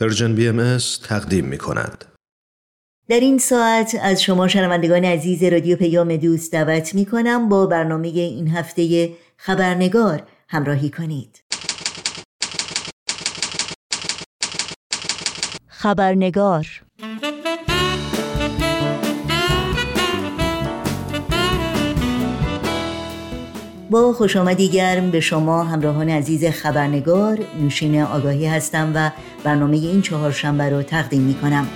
Persian BM تقدیم می کند. در این ساعت از شما شنوندگان عزیز رادیو پیام دوست دعوت می کنم با برنامه این هفته خبرنگار همراهی کنید. خبرنگار با خوش آمدی گرم به شما همراهان عزیز خبرنگار نوشین آگاهی هستم و برنامه این چهارشنبه رو تقدیم می کنم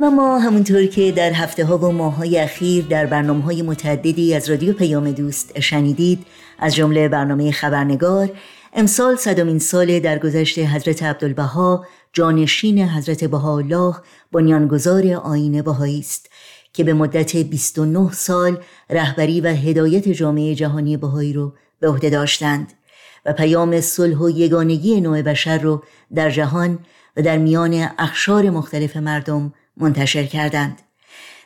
و ما همونطور که در هفته ها و ماه های اخیر در برنامه های متعددی از رادیو پیام دوست شنیدید از جمله برنامه خبرنگار امسال صدامین سال در گذشت حضرت عبدالبها جانشین حضرت بهاءالله بنیانگذار آین بهایی است. که به مدت 29 سال رهبری و هدایت جامعه جهانی بهایی رو به عهده داشتند و پیام صلح و یگانگی نوع بشر رو در جهان و در میان اخشار مختلف مردم منتشر کردند.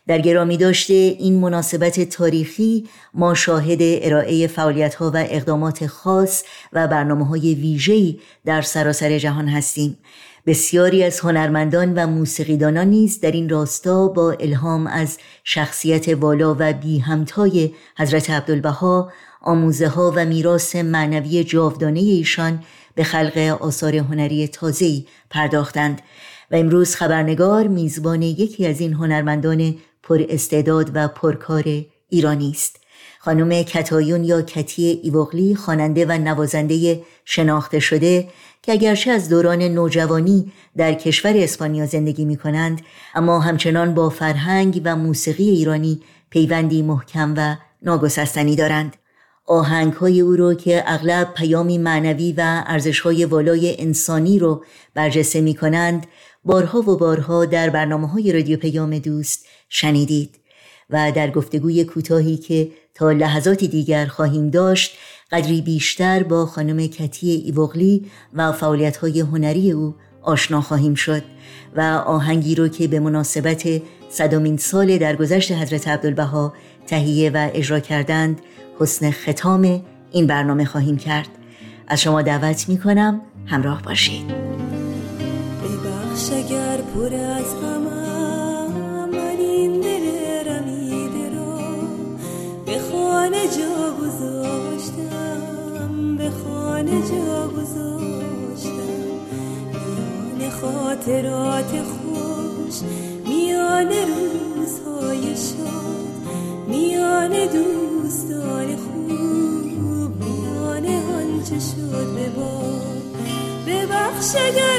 در گرامی داشته این مناسبت تاریخی ما شاهد ارائه فعالیت ها و اقدامات خاص و برنامه های ویژه‌ای در سراسر جهان هستیم. بسیاری از هنرمندان و موسیقیدانان نیز در این راستا با الهام از شخصیت والا و بی همتای حضرت عبدالبها آموزه ها و میراث معنوی جاودانه ایشان به خلق آثار هنری تازه‌ای پرداختند. و امروز خبرنگار میزبان یکی از این هنرمندان پر استعداد و پرکار ایرانی است. خانم کتایون یا کتی ایوغلی خواننده و نوازنده شناخته شده که اگرچه از دوران نوجوانی در کشور اسپانیا زندگی می کنند اما همچنان با فرهنگ و موسیقی ایرانی پیوندی محکم و ناگسستنی دارند. آهنگ های او رو که اغلب پیامی معنوی و ارزش های والای انسانی رو برجسته می کنند بارها و بارها در برنامه های رادیو پیام دوست شنیدید و در گفتگوی کوتاهی که تا لحظاتی دیگر خواهیم داشت قدری بیشتر با خانم کتی ایوغلی و فعالیت های هنری او آشنا خواهیم شد و آهنگی رو که به مناسبت صدامین سال درگذشت حضرت عبدالبها تهیه و اجرا کردند حسن ختام این برنامه خواهیم کرد. از شما دعوت می کنم همراه باشید. ببخش اگر پر از خانه جا گذاشتم. میان خاطرات خوش میان روزهای شاد میان دوستان خوب میان آنچه شد به باد. ببخش اگر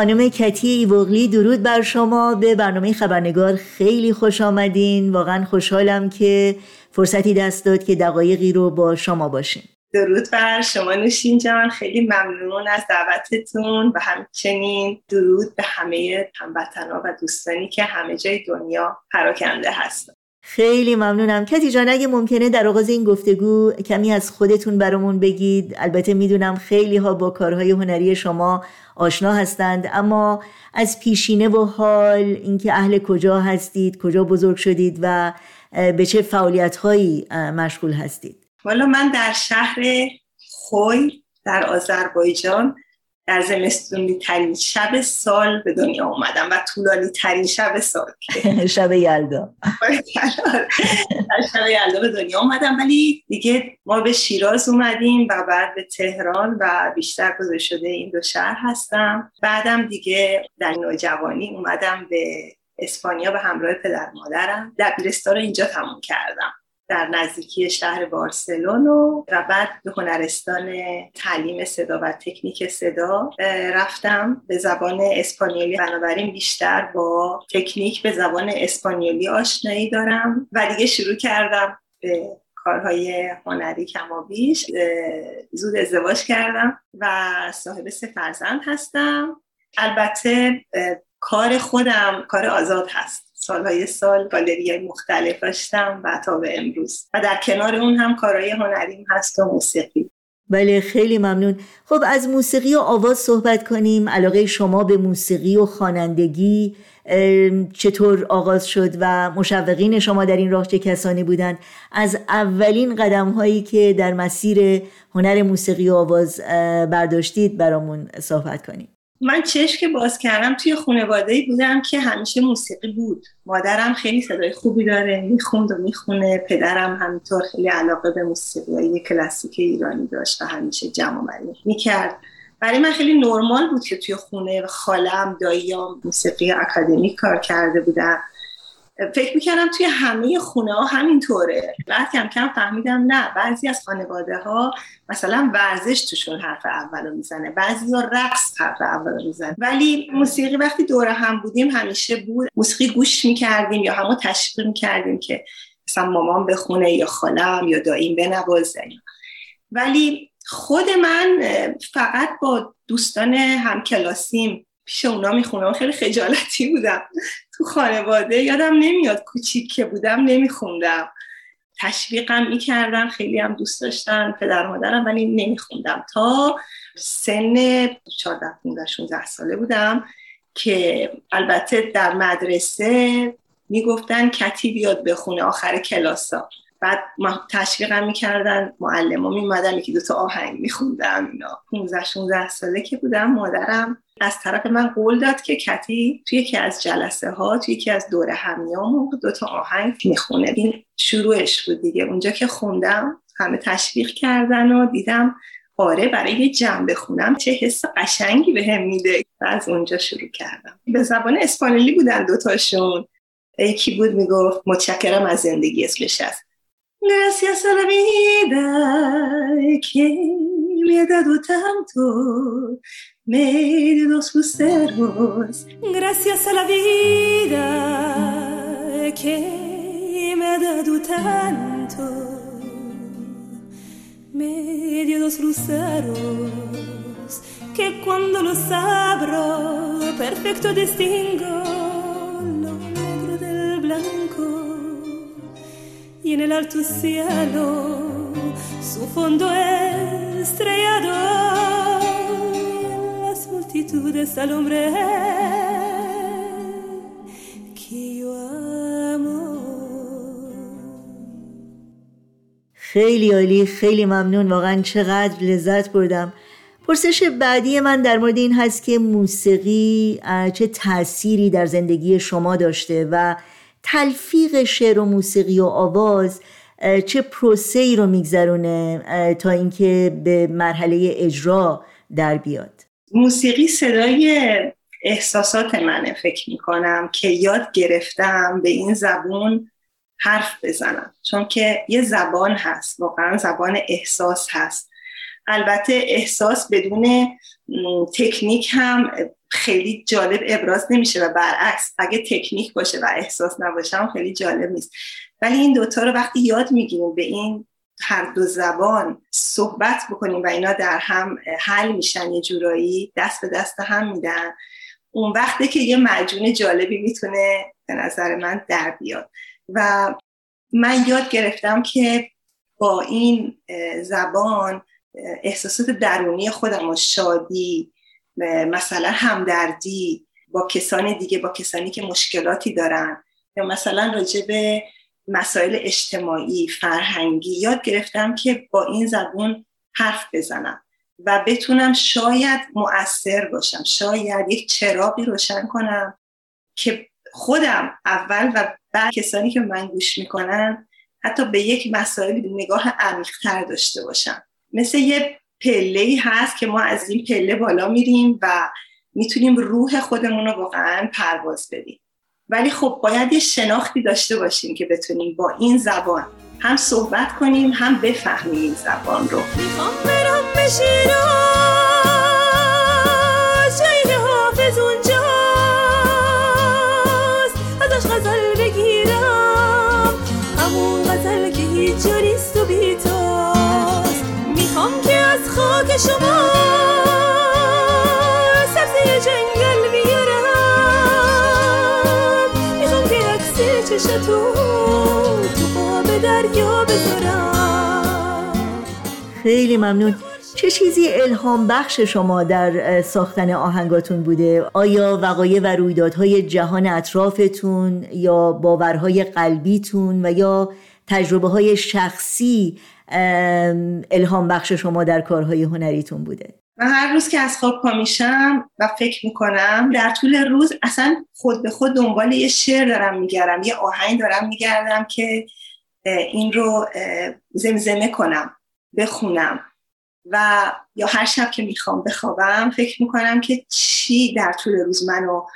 خانم کتی ایوغلی درود بر شما. به برنامه خبرنگار خیلی خوش آمدین. واقعا خوشحالم که فرصتی دست داد که دقایقی رو با شما باشیم. درود بر شما نوشین جان. خیلی ممنون از دعوتتون و همچنین درود به همه هموطنها و دوستانی که همه جای دنیا پراکنده هستن. خیلی ممنونم. کتی جان اگه ممکنه در آغاز این گفتگو کمی از خودتون برامون بگید. البته می‌دونم خیلی ها با کارهای هنری شما آشنا هستند اما از پیشینه و حال اینکه اهل کجا هستید کجا بزرگ شدید و به چه فعالیت هایی مشغول هستید؟ والا من در شهر خوی در آذربایجان در زمستونی ترین شب سال به دنیا اومدم و طولانی ترین شب سال. شب یلدا. شب یلدا به دنیا اومدم ولی دیگه ما به شیراز اومدیم و بعد به تهران و بیشتر گذاشته شده این دو شهر هستم. بعدم دیگه در نوجوانی اومدم به اسپانیا به همراه پدر مادرم. دبیرستان رو اینجا تموم کردم. در نزدیکی شهر بارسلونو و بعد به هنرستان تعلیم صدا و تکنیک صدا رفتم به زبان اسپانیولی. بنابراین بیشتر با تکنیک به زبان اسپانیولی آشنایی دارم و دیگه شروع کردم به کارهای هنری کما بیش زود ازدواج کردم و صاحب سه فرزند هستم. البته کار خودم کار آزاد هست. سالهای سال گالری مختلف داشتم و تا به امروز. و در کنار اون هم کارهای هنریم هست و موسیقی. بله خیلی ممنون. خب از موسیقی و آواز صحبت کنیم. علاقه شما به موسیقی و خوانندگی چطور آغاز شد و مشوقین شما در این راه چه کسانی بودند؟ از اولین قدم هایی که در مسیر هنر موسیقی و آواز برداشتید برامون صحبت کنیم من چشم که باز کردم توی خانواده بودم که همیشه موسیقی بود. مادرم خیلی صدای خوبی داره می‌خوند و می‌خونه. پدرم همینطور خیلی علاقه به موسیقی کلاسیک ایرانی داشت و همیشه جمع می‌کرد. برای من خیلی نرمال بود که توی خونه خالم داییام موسیقی اکادمی کار کرده بودن. فکر می‌کردم توی همه خونه ها همینطوره. بعد کم کم فهمیدم نه بعضی از خانواده ها مثلا ورزش توشون حرف اول رو می‌زنه بعضی ها رقص حرف اول رو می‌زنه. ولی موسیقی وقتی دور هم بودیم همیشه بود موسیقی گوش می‌کردیم یا همو تشویق می‌کردیم که مثلا مامان بخونه یا خالم یا داییم بنوازه. ولی خود من فقط با دوستان همکلاسیم پیش اونا می‌خونم. خیلی خجالتی بودم. تو خانواده یادم نمیاد کوچیک که بودم نمیخوندم. تشویقم می‌کردم خیلی هم دوست داشتن پدر مادرم ولی نمیخوندم. تا سن 14 15 16 ساله بودم که البته در مدرسه می‌گفتن کتی بیاد بخونه آخر کلاسا. بعد تشویقم می‌کردن معلم ها میمدن یکی دوتا آهنگ میخوندم اینا. 15 16 ساله که بودم مادرم از طرف من قول داد که کتی توی یکی از جلسه ها توی یکی از دوره همیام دوتا آهنگ می‌خونه. این شروعش بود دیگه. اونجا که خوندم همه تشویق کردن و دیدم آره برای یه جمع بخونم چه حس قشنگی به هم میده. و از اونجا شروع کردم. به زبان اسپانیایی بودن دوتاشون. یکی بود می‌گفت متشکرم از زندگی اسمش هست Gracias a la vida que me ha dado tanto, me dio dos luceros. Gracias a la vida que me ha dado tanto, me dio dos luceros que cuando los abro perfecto distingo y en el alto cielo su fondo estrellado en las multitudes al hombre que yo amo. خیلی عالی خیلی ممنون. واقعا چقدر لذت بردم. پرسش بعدی من در مورد این هست که موسیقی چه تأثیری در زندگی شما داشته و تلفیق شعر و موسیقی و آواز چه پروسه ای رو میگذرونه تا اینکه به مرحله اجرا در بیاد. موسیقی صدای احساسات منه فکر می‌کنم که یاد گرفتم به این زبون حرف بزنم. چون که یه زبان هست واقعا زبان احساس هست. البته احساس بدون تکنیک هم خیلی جالب ابراز نمیشه و برعکس اگه تکنیک باشه و احساس نباشه هم خیلی جالب نیست. ولی این دوتا رو وقتی یاد می‌گیریم به این هر دو زبان صحبت بکنیم و اینا در هم حل میشن یه جورایی دست به دست هم میدن اون وقته که یه مجون جالبی می‌تونه به نظر من در بیاد. و من یاد گرفتم که با این زبان احساسات درونی خودم و شادی مثلا همدردی با کسان دیگه با کسانی که مشکلاتی دارن. یا مثلا راجع به مسائل اجتماعی فرهنگی یاد گرفتم که با این زبون حرف بزنم و بتونم شاید مؤثر باشم شاید یک چراغی روشن کنم که خودم اول و بعد کسانی که من گوش می‌کنن حتی به یک مسائل نگاه عمیقتر داشته باشم. مثل یه پله هست که ما از این پله بالا میریم و می‌تونیم روح خودمون رو واقعا پرواز بدیم. ولی خب باید یه شناختی داشته باشیم که بتونیم با این زبان هم صحبت کنیم هم بفهمیم این زبان رو. خیلی ممنون چه چیزی الهام بخش شما در ساختن آهنگاتون بوده؟ آیا وقایع و رویدادهای جهان اطرافتون یا باورهای قلبیتون و یا تجربه های شخصی الهام بخش شما در کارهای هنریتون بوده؟ و هر روز که از خواب پا میشم و فکر می‌کنم در طول روز اصلا خود به خود دنبال یه شعر دارم میگردم یه آهنگ دارم میگردم که این رو زمزمه کنم بخونم و یا هر شب که می‌خوام بخوابم فکر می‌کنم که چی در طول روز منو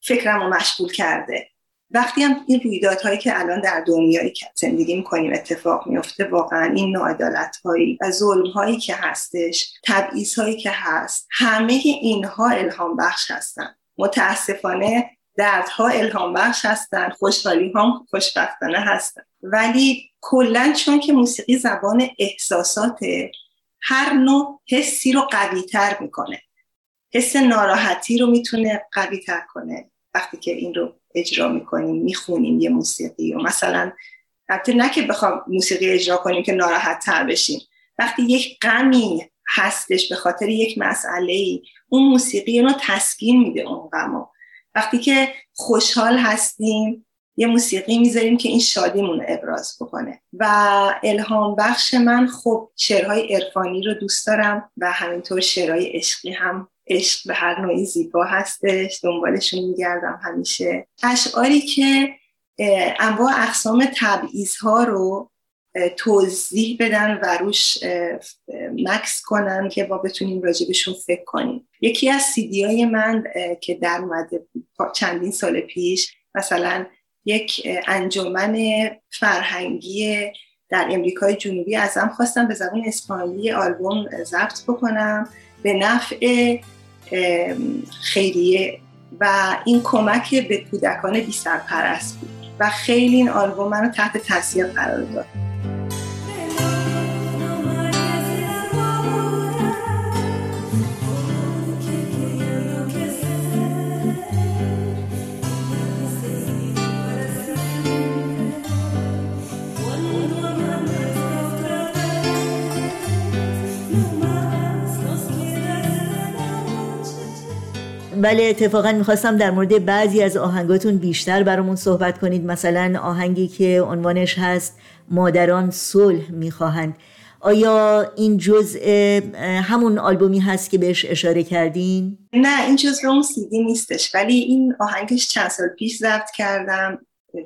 فکرم رو مشغول کرده. وقتی هم این رویدادهایی که الان در دنیایی که زندگی می‌کنیم اتفاق میفته واقعا این ناعدالت هایی و ظلم هایی که هستش تبعیض هایی که هست همه اینها الهام بخش هستن. متاسفانه دردها الهام بخش هستن خوشحالی هم خوشبختانه هستن. ولی کلا چون که موسیقی زبان احساسات هر نوع حسی رو قوی تر می‌کنه. حس ناراحتی رو می‌تونه قوی تر کنه. وقتی که این رو اجرا می‌کنیم می‌خونیم یه موسیقی و مثلا حتی نه که بخوام موسیقی اجرا کنیم که ناراحت تر بشیم. وقتی یک غمی هستش به خاطر یک مسئله ای اون موسیقی رو تسکین میده اون غمو. وقتی که خوشحال هستیم یه موسیقی می‌ذاریم که این شادیمون رو ابراز بکنه. و الهام بخش من خب شعرهای عرفانی رو دوست دارم و همینطور شعرهای عشقی هم. عشق به هر نوعی زیبا هستش دنبالشون میگردم همیشه. اشعاری که انواع اقسام تبعیض رو توضیح بدن و روش مکس کنن که با بتونیم راجبشون فکر کنیم. یکی از سیدی های من که در اومده چندین سال پیش مثلا یک انجمن فرهنگی در امریکای جنوبی ازم خواستم به زبان اسپانیایی آلبوم ضبط بکنم به نفع خیریه و این کمک به کودکان بی سرپرست بود و خیلی این آلبوم منو تحت تاثیر قرار داد. بله اتفاقا می‌خواستم در مورد بعضی از آهنگاتون بیشتر برامون صحبت کنید. مثلا آهنگی که عنوانش هست مادران صلح می‌خواهند. آیا این جزء همون آلبومی هست که بهش اشاره کردین؟ نه این جزء اون سیدی نیستش ولی این آهنگش چند سال پیش ضبط کردم.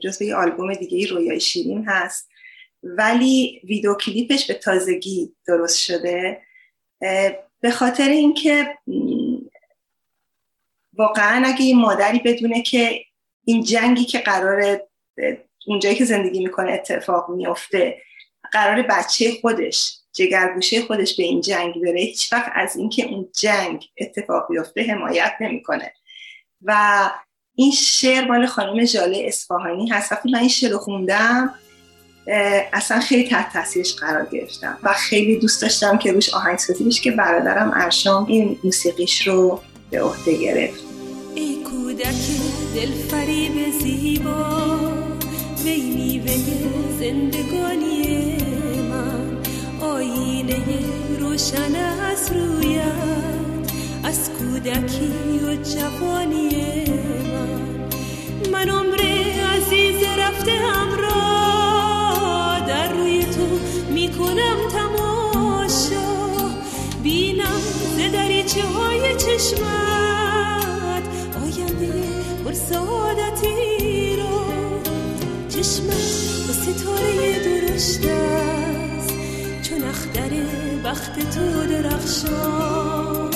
جزء یه آلبوم دیگه رویای شیرین هست. ولی ویدیو کلیپش به تازگی درست شده. به خاطر اینکه واقعا اگه این مادری بدونه که این جنگی که قرار اونجایی که زندگی می‌کنه اتفاق میفته قرار بچه خودش جگرگوشه خودش به این جنگ بره هیچ وقت از اینکه اون جنگ اتفاق بیفته حمایت نمی‌کنه. و این شعر مال خانم جاله اصفهانی هست. وقتی من این شعر رو خوندم اصلا خیلی تحت تاثیرش قرار گرفتم و خیلی دوست داشتم که روش آهنگسازی بشه که برادرم ارشام این موسیقیش رو به عهده گرفت. کودک دل فریب زیبا وی میوه زندگانی من. آینه روشن از رویت از کودکی و جوانی من. من عمر عزیز رفته همراه در روی تو می‌کنم تماشا. بینم ز دریچه های چشمم پر سعادتی رو. چشمت با ستاره درشت است. چون اختر بخت تو درخشان.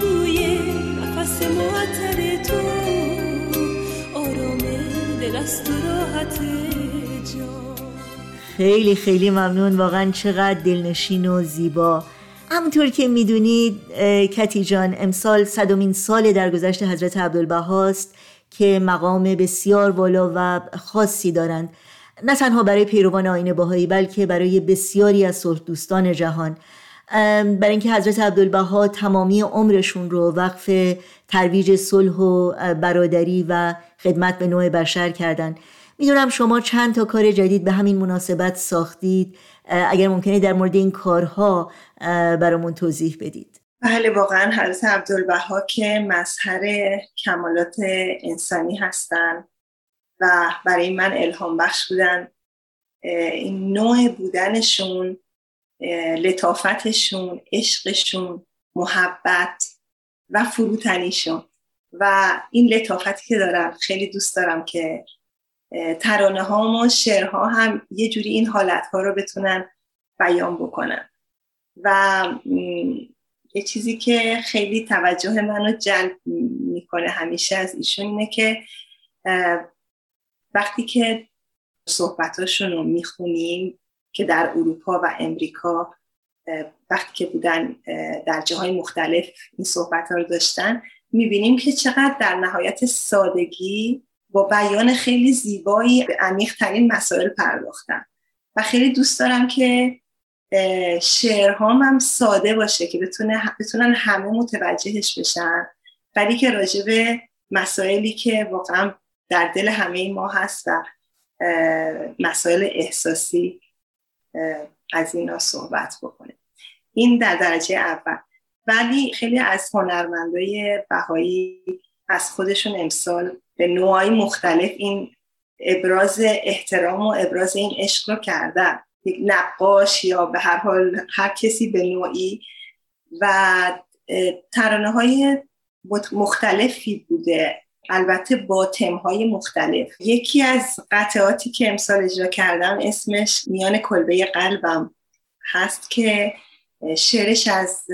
بوی نفس معطر تو. آرام دل است و راحت خیلی خیلی ممنون. واقعا چقدر دلنشین و زیبا. همونطور که می‌دونید کتی جان امسال صدومین سال درگذشت حضرت عبدالبهاست که مقام بسیار والا و خاصی دارند. نه تنها برای پیروان آین باهایی بلکه برای بسیاری از صلح دوستان جهان. برای اینکه حضرت عبدالبها تمامی عمرشون رو وقف ترویج صلح و برادری و خدمت به نوع بشر کردند می‌دونم شما چند تا کار جدید به همین مناسبت ساختید. اگر ممکنه در مورد این کارها برامون توضیح بدید. بله واقعا حضرت عبدالبها که مظهر کمالات انسانی هستن و برای من الهام بخش بودن. این نوع بودنشون لطافتشون عشقشون محبت و فروتنیشون. و این لطافتی که دارم خیلی دوست دارم که ترانه ها و شعرها هم یه جوری این حالت ها رو بتونن بیان بکنن. و یه چیزی که خیلی توجه منو جلب می‌کنه همیشه از ایشون اینه که وقتی که صحبتاشون رو می‌خونیم که در اروپا و امریکا وقتی که بودن در جاهای مختلف این صحبت رو داشتن می‌بینیم که چقدر در نهایت سادگی با بیان خیلی زیبایی به عمیق ترین مسائل پرداختن. و خیلی دوست دارم که شعرهام هم ساده باشه که بتونه بتونن همه متوجهش بشن. ولی که راجب مسائلی که واقعا در دل همه ما هست و مسائل احساسی از اینا صحبت بکنه این در درجه اول. ولی خیلی از هنرمندای بهایی از خودشون امسال به نوعی مختلف این ابراز احترام و ابراز این عشق رو کردن. یک نقاش یا به هر حال هر کسی به نوعی و ترانه های مختلفی بوده. البته با تمهای مختلف. یکی از قطعاتی که امسال اجرا کردم اسمش میان کلبه قلبم هست که شعرش از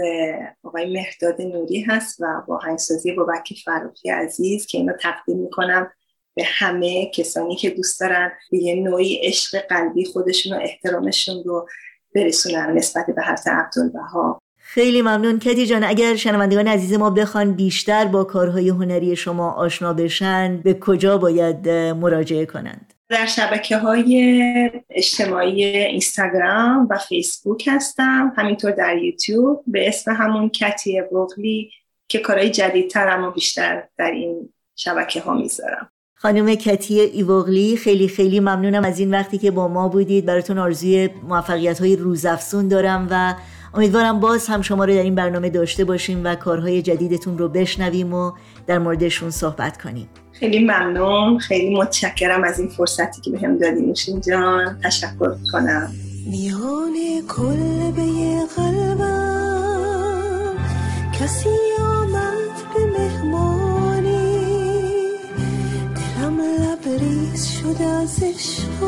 آقای مهداد نوری هست و با هنگسازی بابک فروخی عزیز که اینو تقدیم می‌کنم. به همه کسانی که دوست دارن به یه نوعی عشق قلبی خودشون و احترامشون رو برسونن نسبت به حضرت عبدالبها. خیلی ممنون. کدی جان اگر شنوندگان عزیز ما بخوان بیشتر با کارهای هنری شما آشنا بشن به کجا باید مراجعه کنند؟ در شبکه های اجتماعی اینستاگرام و فیسبوک هستم. همینطور در یوتیوب به اسم همون کتی بغلی که کارهای جدیدتر اما بیشتر در این شبکه ها می‌ذارم. خانم کتی ایوغلی خیلی خیلی ممنونم از این وقتی که با ما بودید. براتون آرزوی موفقیت های روزافزون دارم و امیدوارم باز هم شما رو در این برنامه داشته باشیم و کارهای جدیدتون رو بشنویم و در موردشون صحبت کنیم. خیلی ممنون. خیلی متشکرم از این فرصتی که بهم به دادی نوشین جان تشکر کنم. میان کلبه قلبم کسی آمد لبریز شد از عشق